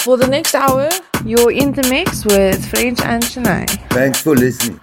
For the next hour, you're in the mix with French and Shanay. Thanks for listening.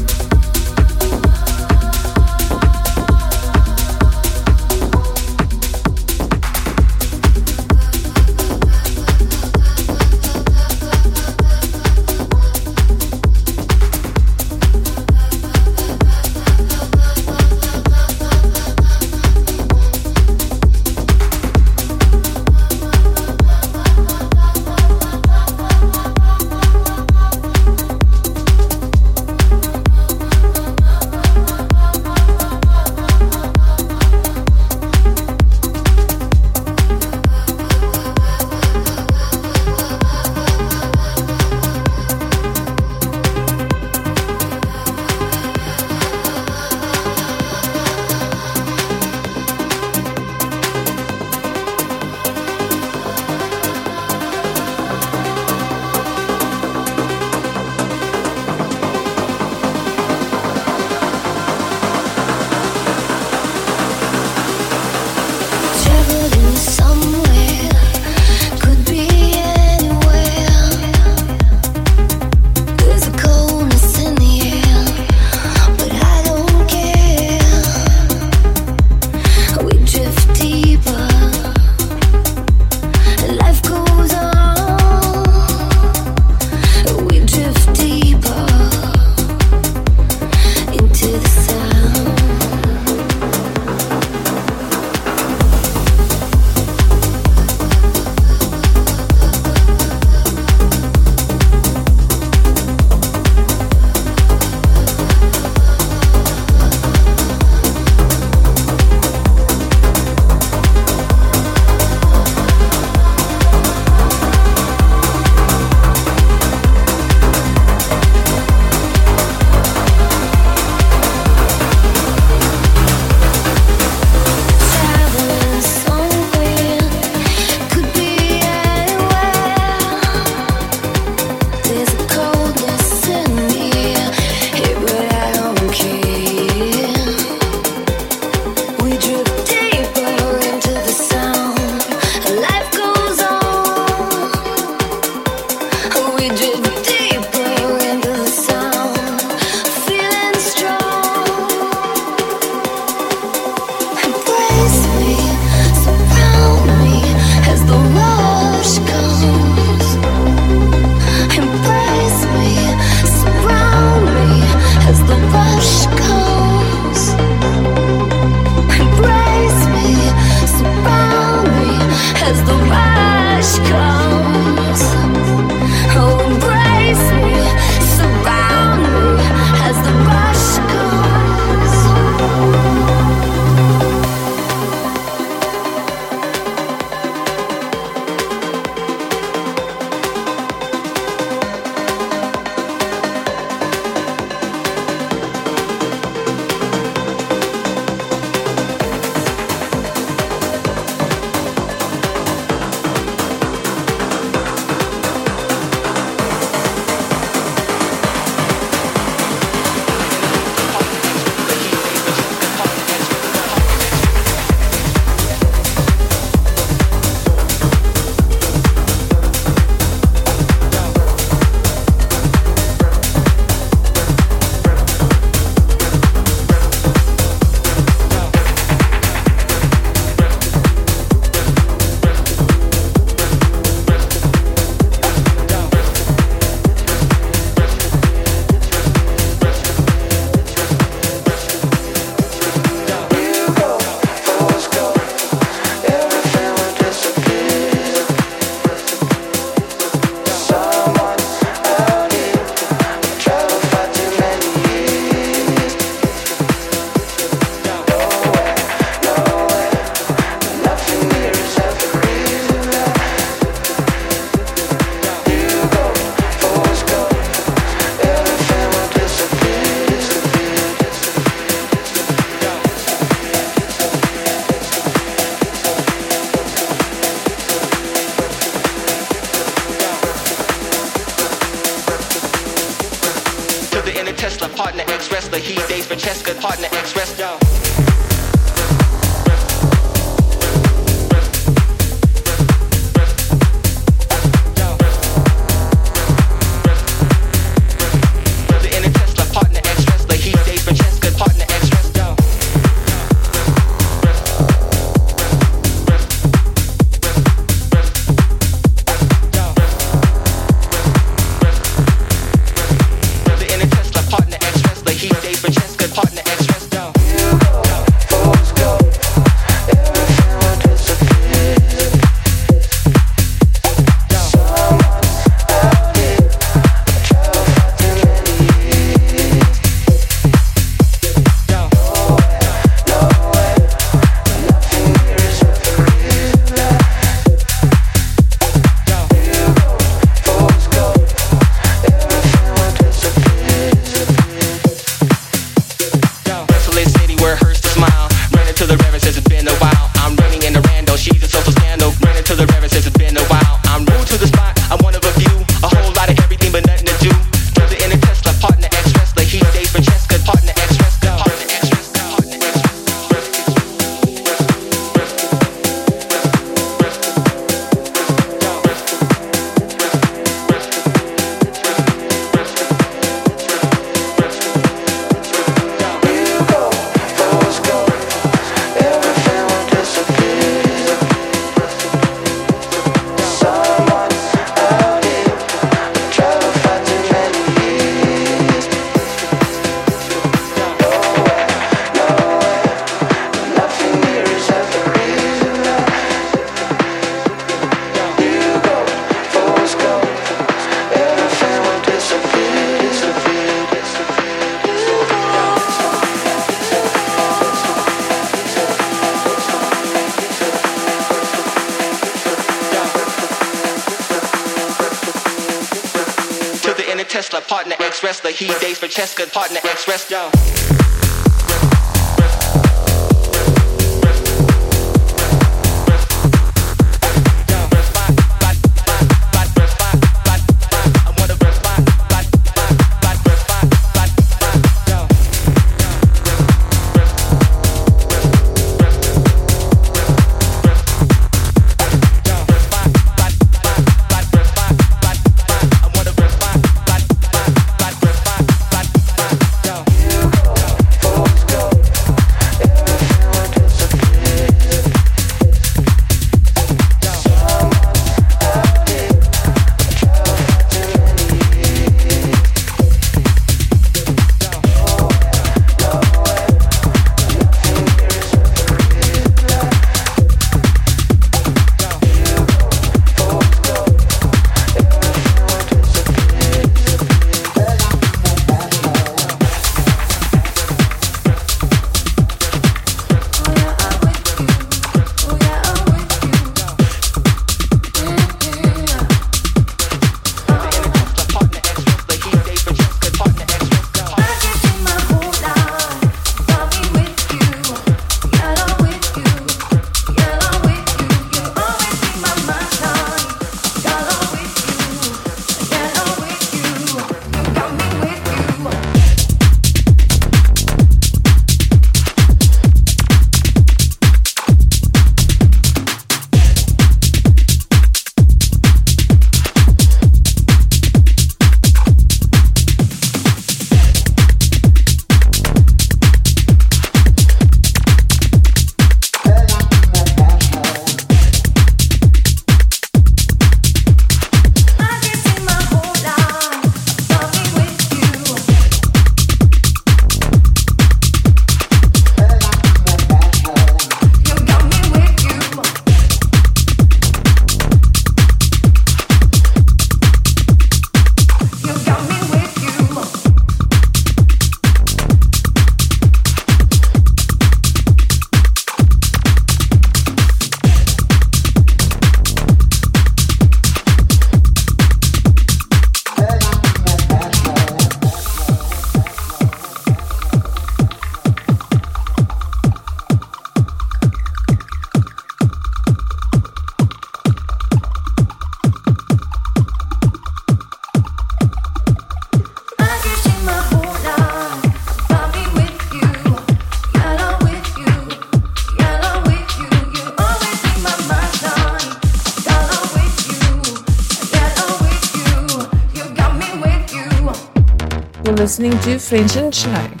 Listening to French and Shanay.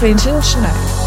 And Schneider.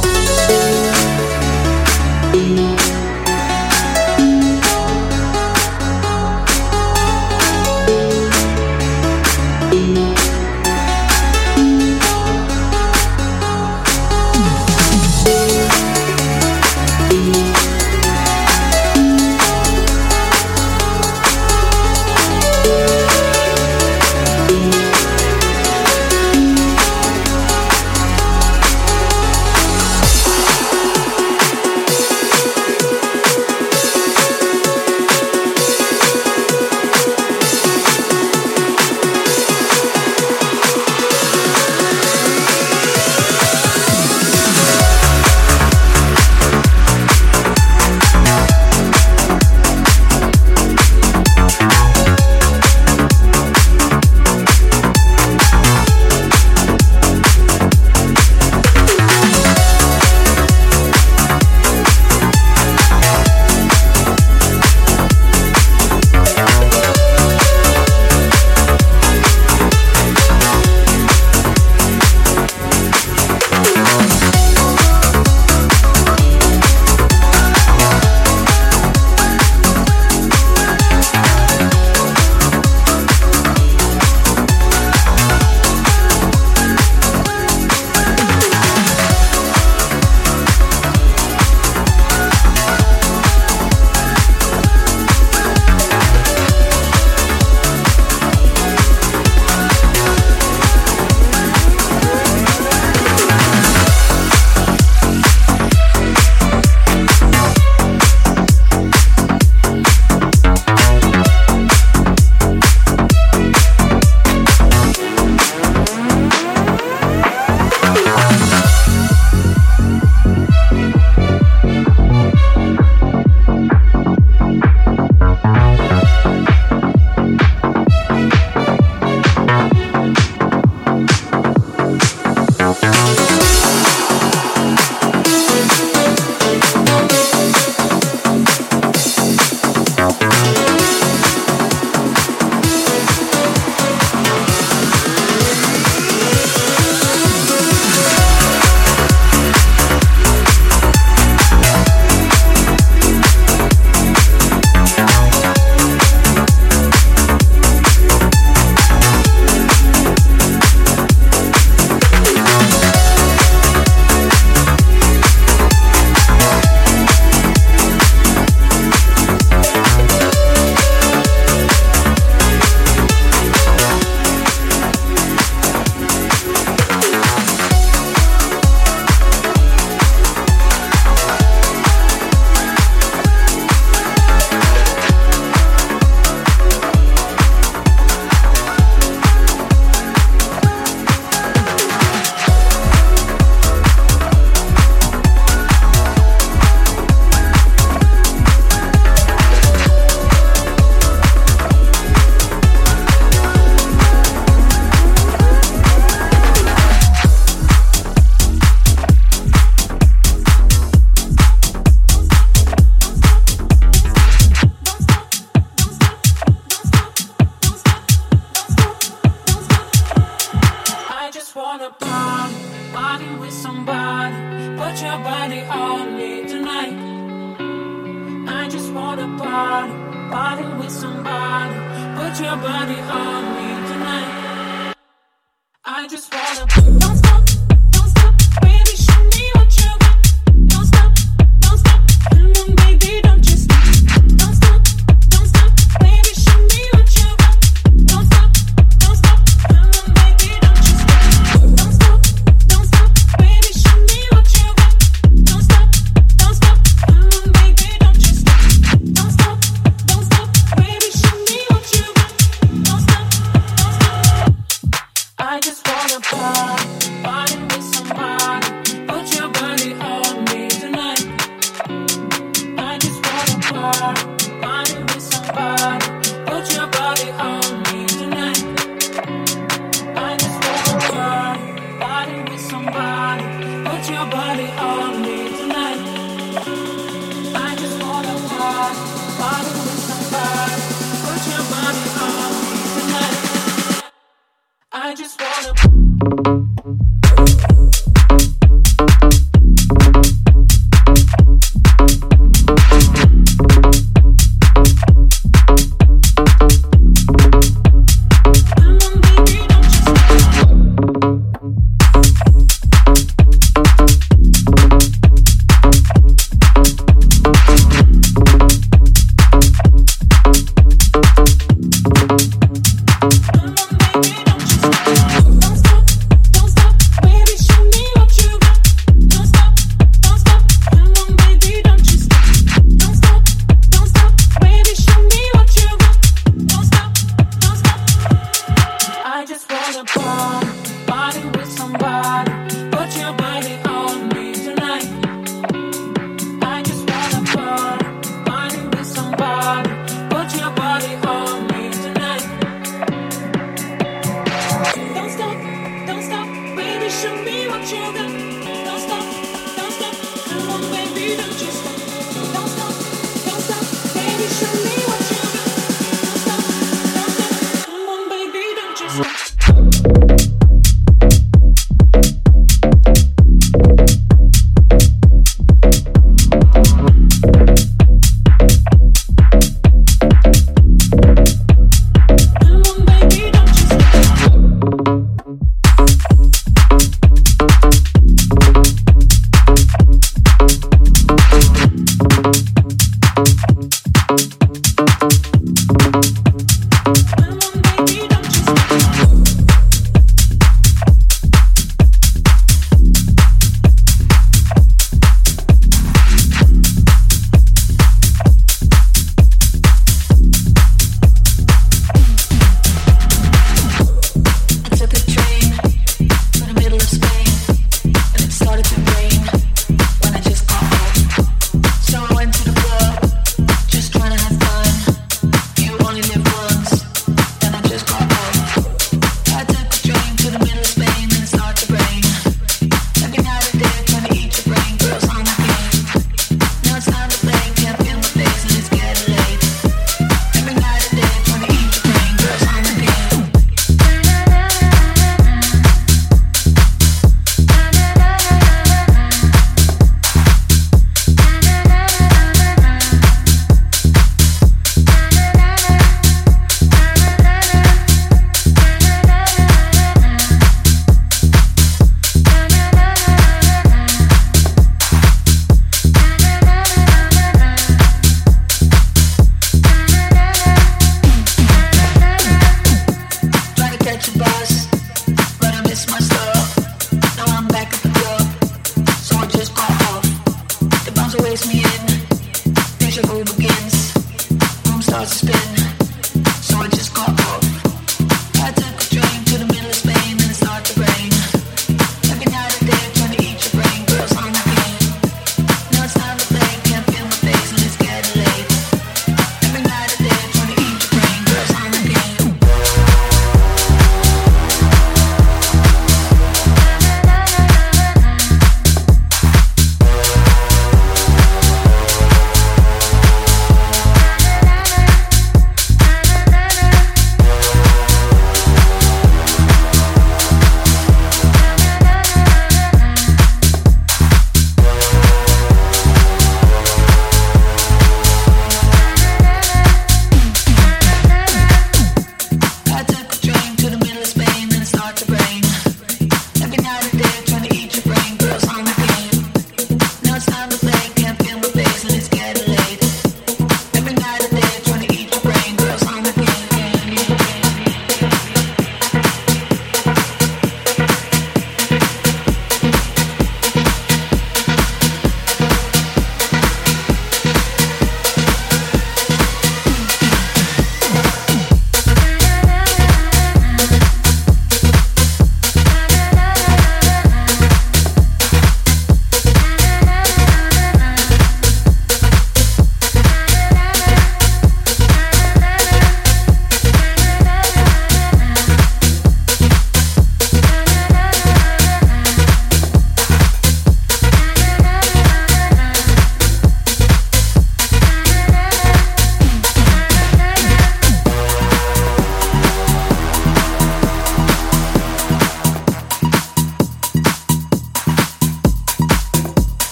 I just wanna.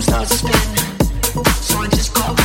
starts to spin. So I just got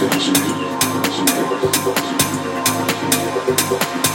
Thank you.